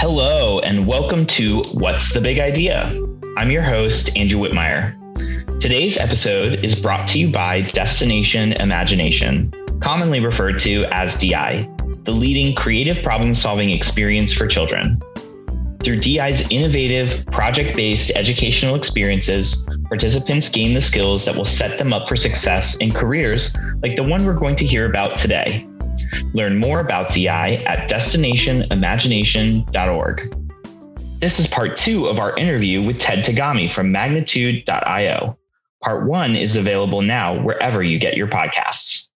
Hello, and welcome to What's the Big Idea? I'm your host, Andrew Whitmire. Today's episode is brought to you by Destination Imagination, commonly referred to as DI, the leading creative problem solving experience for children. Through DI's innovative, project based educational experiences, participants gain the skills that will set them up for success in careers like the one we're going to hear about today. Learn more about DI at destinationimagination.org. This is part two of our interview with Ted Tagami from magnitude.io. Part one is available now wherever you get your podcasts.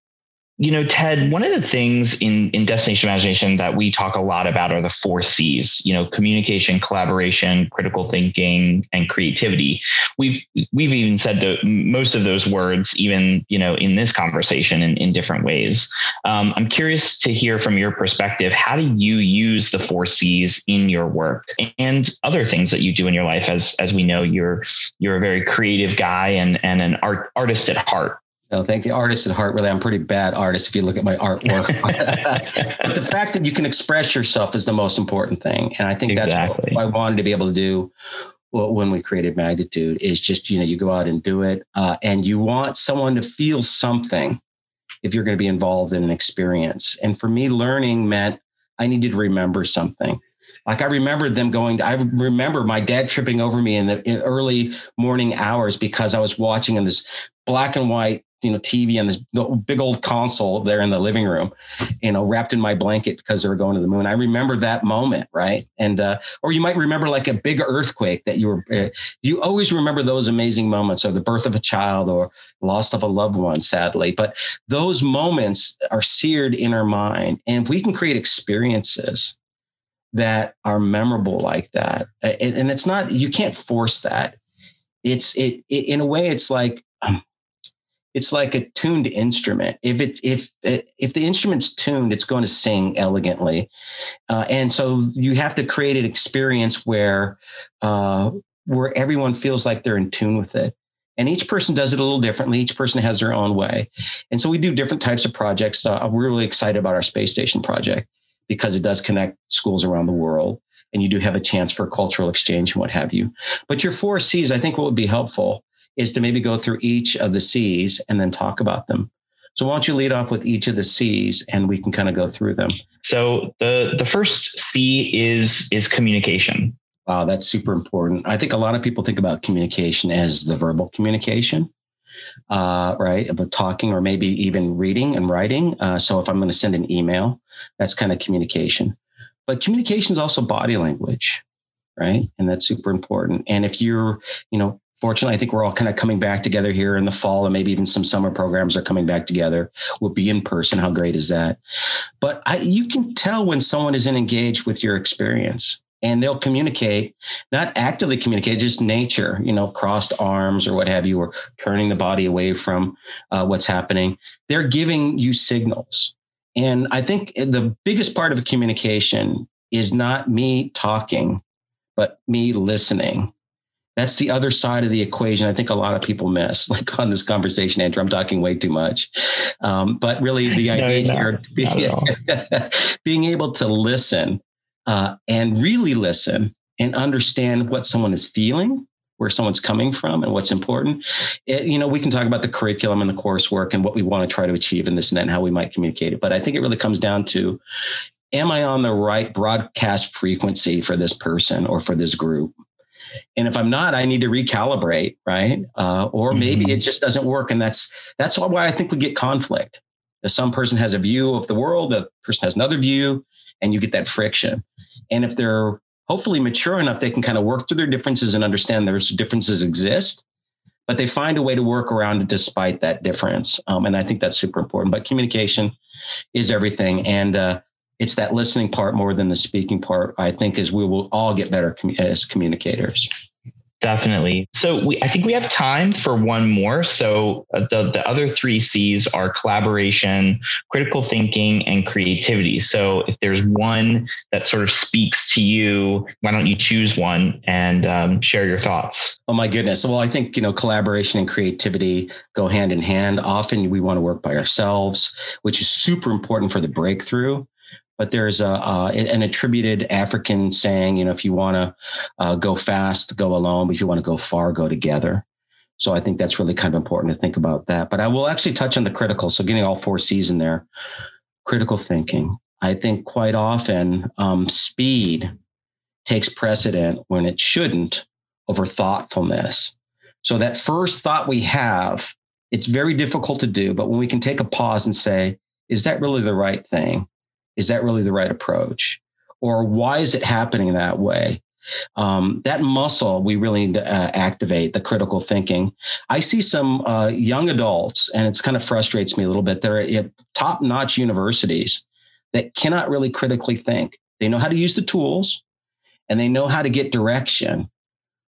You know, Ted, one of the things in, in Destination Imagination that we talk a lot about are the four C's, you know, communication, collaboration, critical thinking, and creativity. We've we've even said the, most of those words, even, you know, in this conversation in, in different ways. Um, I'm curious to hear from your perspective, how do you use the four C's in your work and other things that you do in your life? As as we know, you're you're a very creative guy and, and an art artist at heart. No, thank the artist at heart. Really, I'm pretty bad artist if you look at my artwork. but the fact that you can express yourself is the most important thing, and I think exactly. that's what I wanted to be able to do when we created Magnitude. Is just you know you go out and do it, uh, and you want someone to feel something if you're going to be involved in an experience. And for me, learning meant I needed to remember something. Like I remember them going. I remember my dad tripping over me in the early morning hours because I was watching in this black and white you know TV and this big old console there in the living room, you know, wrapped in my blanket because they were going to the moon. I remember that moment, right? And uh, or you might remember like a big earthquake that you were. Uh, you always remember those amazing moments, or the birth of a child, or loss of a loved one, sadly. But those moments are seared in our mind, and if we can create experiences that are memorable like that, and, and it's not you can't force that. It's it, it in a way. It's like. Um, it's like a tuned instrument. If it if if the instrument's tuned, it's going to sing elegantly, uh, and so you have to create an experience where uh, where everyone feels like they're in tune with it. And each person does it a little differently. Each person has their own way, and so we do different types of projects. Uh, we're really excited about our space station project because it does connect schools around the world and you do have a chance for cultural exchange and what have you. But your four C's, I think, what would be helpful is to maybe go through each of the C's and then talk about them. So why don't you lead off with each of the C's and we can kind of go through them. So the the first C is is communication. Wow, that's super important. I think a lot of people think about communication as the verbal communication, uh, right? About talking or maybe even reading and writing. Uh, so if I'm going to send an email, that's kind of communication. But communication is also body language, right? And that's super important. And if you're, you know, fortunately, I think we're all kind of coming back together here in the fall, and maybe even some summer programs are coming back together. We'll be in person. How great is that? But I, you can tell when someone isn't engaged with your experience and they'll communicate, not actively communicate, just nature, you know, crossed arms or what have you, or turning the body away from uh, what's happening. They're giving you signals. And I think the biggest part of communication is not me talking, but me listening that's the other side of the equation. I think a lot of people miss, like on this conversation, Andrew. I'm talking way too much, um, but really the idea no, here being, being, able to listen uh, and really listen and understand what someone is feeling, where someone's coming from, and what's important. It, you know, we can talk about the curriculum and the coursework and what we want to try to achieve in this and that, and how we might communicate it. But I think it really comes down to am I on the right broadcast frequency for this person or for this group? And if i'm not i need to recalibrate right? Uh, or maybe mm-hmm. it just doesn't work and that's that's why i think we get conflict. If some person has a view of the world the person has another view and you get that friction. And if they're hopefully mature enough they can kind of work through their differences and understand there's differences exist but they find a way to work around it despite that difference. Um, and i think that's super important. But communication is everything. And uh, it's that listening part more than the speaking part i think is we will all get better as communicators. Definitely. So we i think we have time for one more. So uh, the, the other three c's are collaboration critical thinking and creativity. So if there's one that sort of speaks to you why don't you choose one and um, share your thoughts? Oh my goodness. Well i think you know collaboration and creativity go hand in hand. Often we want to work by ourselves which is super important for the breakthrough but there's a uh, an attributed African saying, you know, if you want to uh, go fast, go alone, but if you want to go far, go together. So I think that's really kind of important to think about that. But I will actually touch on the critical. So getting all four C's in there, critical thinking. I think quite often um, speed takes precedent when it shouldn't over thoughtfulness. So that first thought we have, it's very difficult to do. But when we can take a pause and say, is that really the right thing? Is that really the right approach? Or why is it happening that way? Um, that muscle we really need to uh, activate the critical thinking. I see some uh, young adults, and it's kind of frustrates me a little bit. They're at top notch universities that cannot really critically think. They know how to use the tools and they know how to get direction.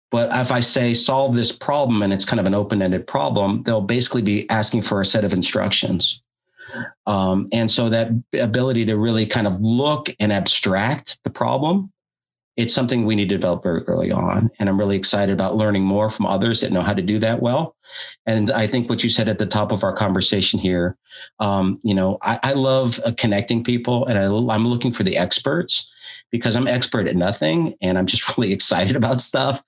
But if I say solve this problem and it's kind of an open ended problem, they'll basically be asking for a set of instructions. Um, and so that ability to really kind of look and abstract the problem, it's something we need to develop very early on. And I'm really excited about learning more from others that know how to do that well. And I think what you said at the top of our conversation here, um, you know, I, I love uh, connecting people and I, I'm looking for the experts because I'm expert at nothing and I'm just really excited about stuff.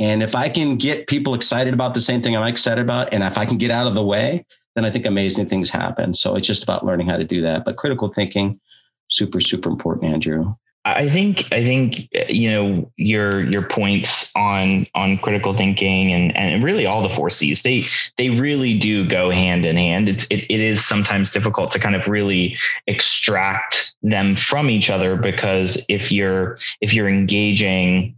And if I can get people excited about the same thing I'm excited about, and if I can get out of the way, then I think amazing things happen. So it's just about learning how to do that. But critical thinking, super, super important, Andrew. I think I think you know your your points on on critical thinking and and really all the four C's they they really do go hand in hand. It's it, it is sometimes difficult to kind of really extract them from each other because if you're if you're engaging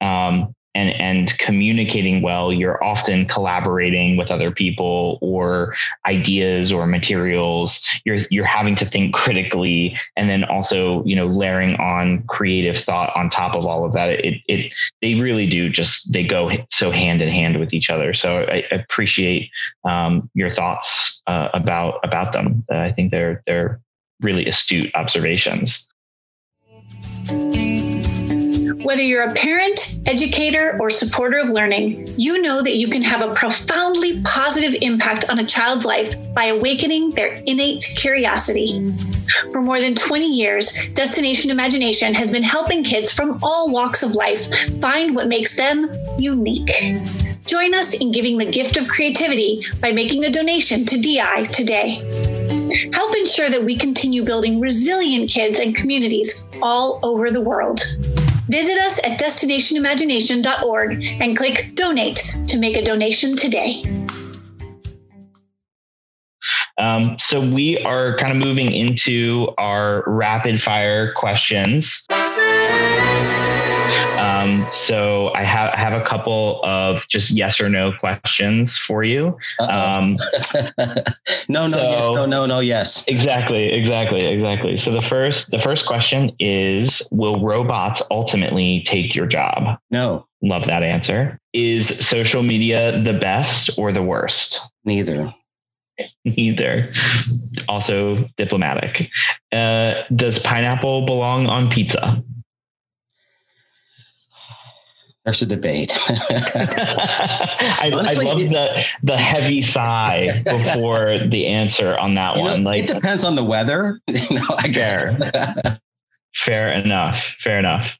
um, and and communicating well you're often collaborating with other people or ideas or materials. You're you're having to think critically and then also you know layering on creative thought on top of all of that. It it they really do just they go so hand in hand with each other. So i, appreciate um, your thoughts uh, about about them. Uh, i think they're they're really astute observations whether you're a parent, educator, or supporter of learning, you know that you can have a profoundly positive impact on a child's life by awakening their innate curiosity. For more than 20 years, Destination Imagination has been helping kids from all walks of life find what makes them unique. Join us in giving the gift of creativity by making a donation to DI today. Help ensure that we continue building resilient kids and communities all over the world. Visit us at destinationimagination.org and click donate to make a donation today. Um, so we are kind of moving into our rapid fire questions. Um, so I have I have a couple of just yes or no questions for you. Um, no, no, so, yes, no, no, no, yes. Exactly, exactly, exactly. So the first the first question is: Will robots ultimately take your job? No. Love that answer. Is social media the best or the worst? Neither. Neither. Also diplomatic. Uh, does pineapple belong on pizza? There's a debate. I, Honestly, I, love the the heavy sigh before the answer on that one. Know, like it depends on the weather. You know, I fair. fair enough. Fair enough.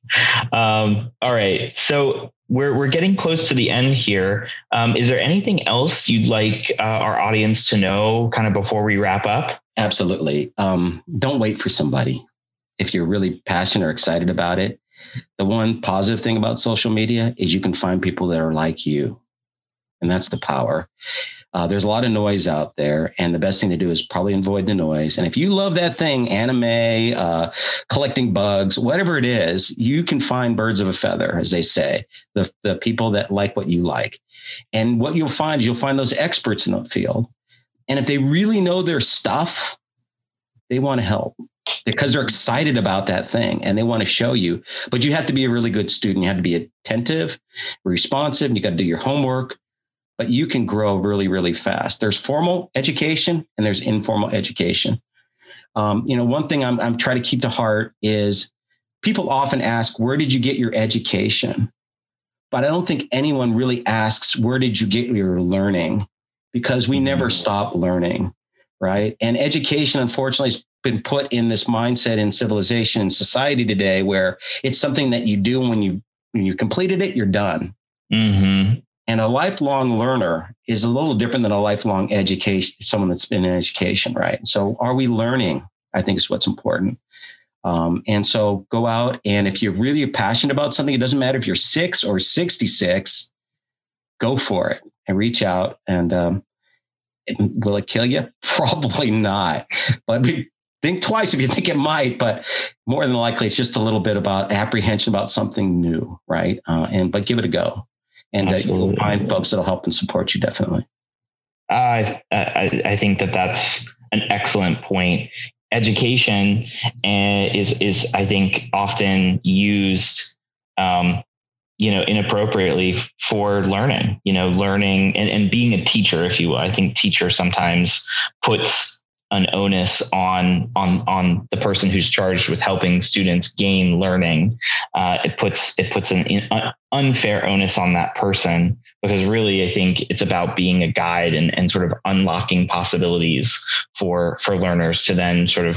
Um, all right. So we're we're getting close to the end here. Um, is there anything else you'd like uh, our audience to know, kind of before we wrap up? Absolutely. Um, don't wait for somebody. If you're really passionate or excited about it, the one positive thing about social media is you can find people that are like you. And that's the power. Uh, there's a lot of noise out there, and the best thing to do is probably avoid the noise. And if you love that thing, anime, uh, collecting bugs, whatever it is, you can find birds of a feather, as they say, the, the people that like what you like. And what you'll find is you'll find those experts in the field. And if they really know their stuff, they want to help because they're excited about that thing and they want to show you. But you have to be a really good student. You have to be attentive, responsive, and you got to do your homework. But you can grow really, really fast. There's formal education and there's informal education. Um, you know, one thing I'm, I'm trying to keep to heart is people often ask, Where did you get your education? But I don't think anyone really asks, Where did you get your learning? Because we never mm-hmm. stop learning right? And education, unfortunately, is been put in this mindset in civilization and society today where it's something that you do when you when you completed it, you're done. Mm-hmm. And a lifelong learner is a little different than a lifelong education, someone that's been in education, right? So are we learning? I think is what's important. Um, and so go out and if you're really passionate about something, it doesn't matter if you're six or 66, go for it and reach out. And um, will it kill you? Probably not. But think twice if you think it might, but more than likely, it's just a little bit about apprehension about something new, right? Uh, and but give it a go, and uh, you'll find folks that'll help and support you definitely. I, I I think that that's an excellent point. Education uh, is is I think often used. Um, you know inappropriately for learning you know learning and, and being a teacher if you will i think teacher sometimes puts an onus on on on the person who's charged with helping students gain learning. Uh, it puts it puts an unfair onus on that person because really I think it's about being a guide and and sort of unlocking possibilities for for learners to then sort of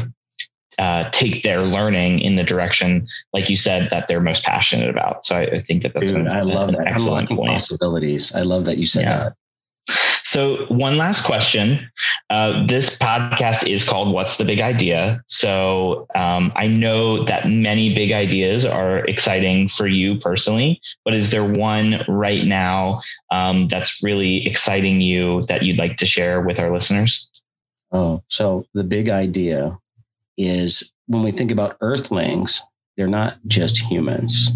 uh, take their learning in the direction, like you said, that they're most passionate about. So I, I think that that's Dude, an, I love that. excellent point. Possibilities. I love that you said yeah. that. So, one last question. Uh, this podcast is called What's the Big Idea? So, um, I know that many big ideas are exciting for you personally, but is there one right now um, that's really exciting you that you'd like to share with our listeners? Oh, so the big idea is when we think about earthlings, they're not just humans.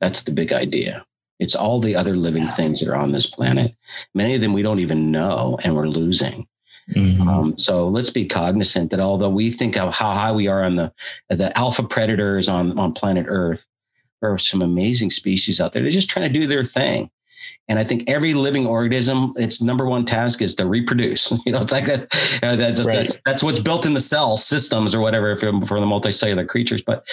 That's the big idea. It's all the other living things that are on this planet. Many of them we don't even know and we're losing. Mm-hmm. Um, so let's be cognizant that although we think of how high we are on the the alpha predators on on planet Earth, there are some amazing species out there. They're just trying to do their thing. And I think every living organism, its number one task is to reproduce. You know, it's like that. Uh, that's, right. that's, that's what's built in the cell systems or whatever for, for the multicellular creatures. But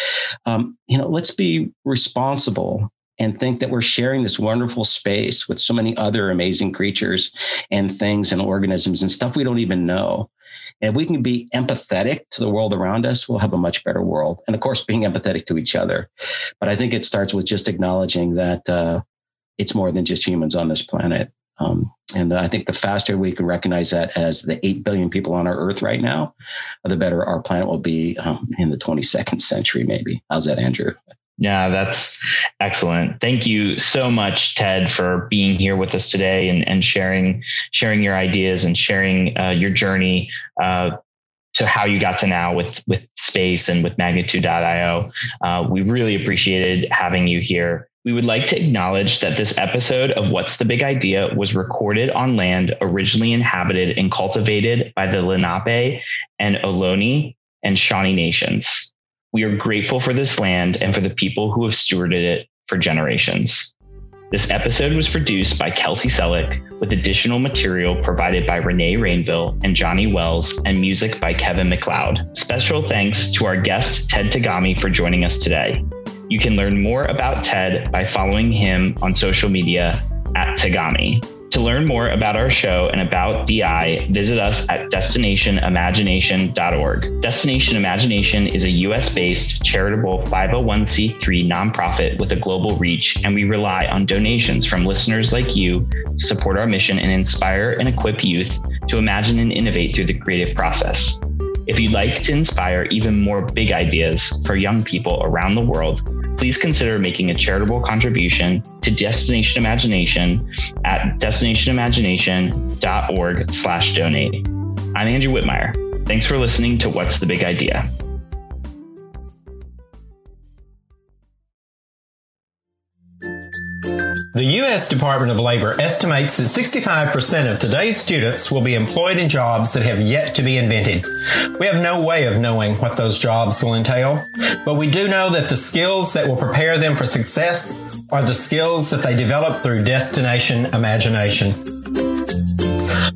um, you know, let's be responsible and think that we're sharing this wonderful space with so many other amazing creatures and things and organisms and stuff we don't even know. And if we can be empathetic to the world around us, we'll have a much better world. And of course, being empathetic to each other. But I think it starts with just acknowledging that uh, it's more than just humans on this planet. Um, and I think the faster we can recognize that as the 8 billion people on our earth right now, the better our planet will be um, in the 22nd century, maybe. How's that, Andrew? Yeah, that's excellent. Thank you so much, Ted, for being here with us today and, and sharing sharing your ideas and sharing uh, your journey uh, to how you got to now with with space and with magnitude.io. Uh, we really appreciated having you here. We would like to acknowledge that this episode of What's the Big Idea was recorded on land originally inhabited and cultivated by the Lenape and Ohlone and Shawnee nations. We are grateful for this land and for the people who have stewarded it for generations. This episode was produced by Kelsey Selleck with additional material provided by Renee Rainville and Johnny Wells and music by Kevin MacLeod. Special thanks to our guest, Ted Tagami, for joining us today. You can learn more about Ted by following him on social media at Tagami. To learn more about our show and about DI, visit us at destinationimagination.org. Destination Imagination is a US based charitable 501c3 nonprofit with a global reach, and we rely on donations from listeners like you to support our mission and inspire and equip youth to imagine and innovate through the creative process. If you'd like to inspire even more big ideas for young people around the world, please consider making a charitable contribution to Destination Imagination at destinationimagination.org slash donate. I'm Andrew Whitmire. Thanks for listening to What's the Big Idea? The U.S. Department of Labor estimates that 65% of today's students will be employed in jobs that have yet to be invented. We have no way of knowing what those jobs will entail, but we do know that the skills that will prepare them for success are the skills that they develop through destination imagination.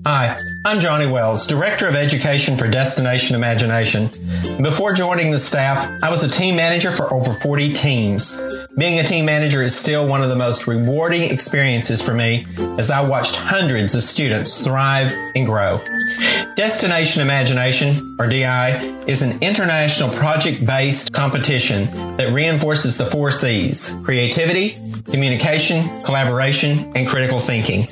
Hi, I'm Johnny Wells, Director of Education for Destination Imagination. Before joining the staff, I was a team manager for over 40 teams. Being a team manager is still one of the most rewarding experiences for me as I watched hundreds of students thrive and grow. Destination Imagination, or DI, is an international project based competition that reinforces the four C's creativity, communication, collaboration, and critical thinking.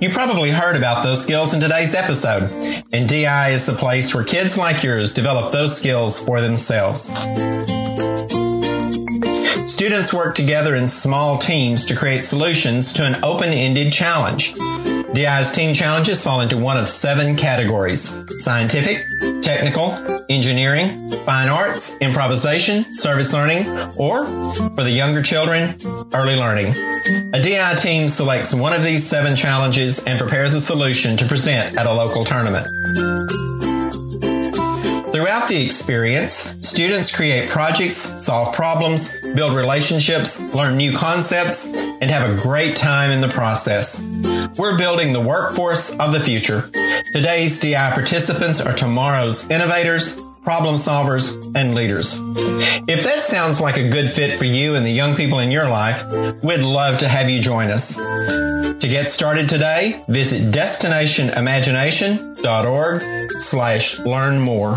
You probably heard about those skills in today's episode, and DI is the place where kids like yours develop those skills for themselves. Students work together in small teams to create solutions to an open-ended challenge. DI's team challenges fall into one of seven categories scientific, technical, engineering, fine arts, improvisation, service learning, or for the younger children, early learning. A DI team selects one of these seven challenges and prepares a solution to present at a local tournament. Throughout the experience, students create projects, solve problems, build relationships, learn new concepts, and have a great time in the process. We're building the workforce of the future. Today's DI participants are tomorrow's innovators, problem solvers, and leaders. If that sounds like a good fit for you and the young people in your life, we'd love to have you join us. To get started today, visit destinationimagination.org slash learn more.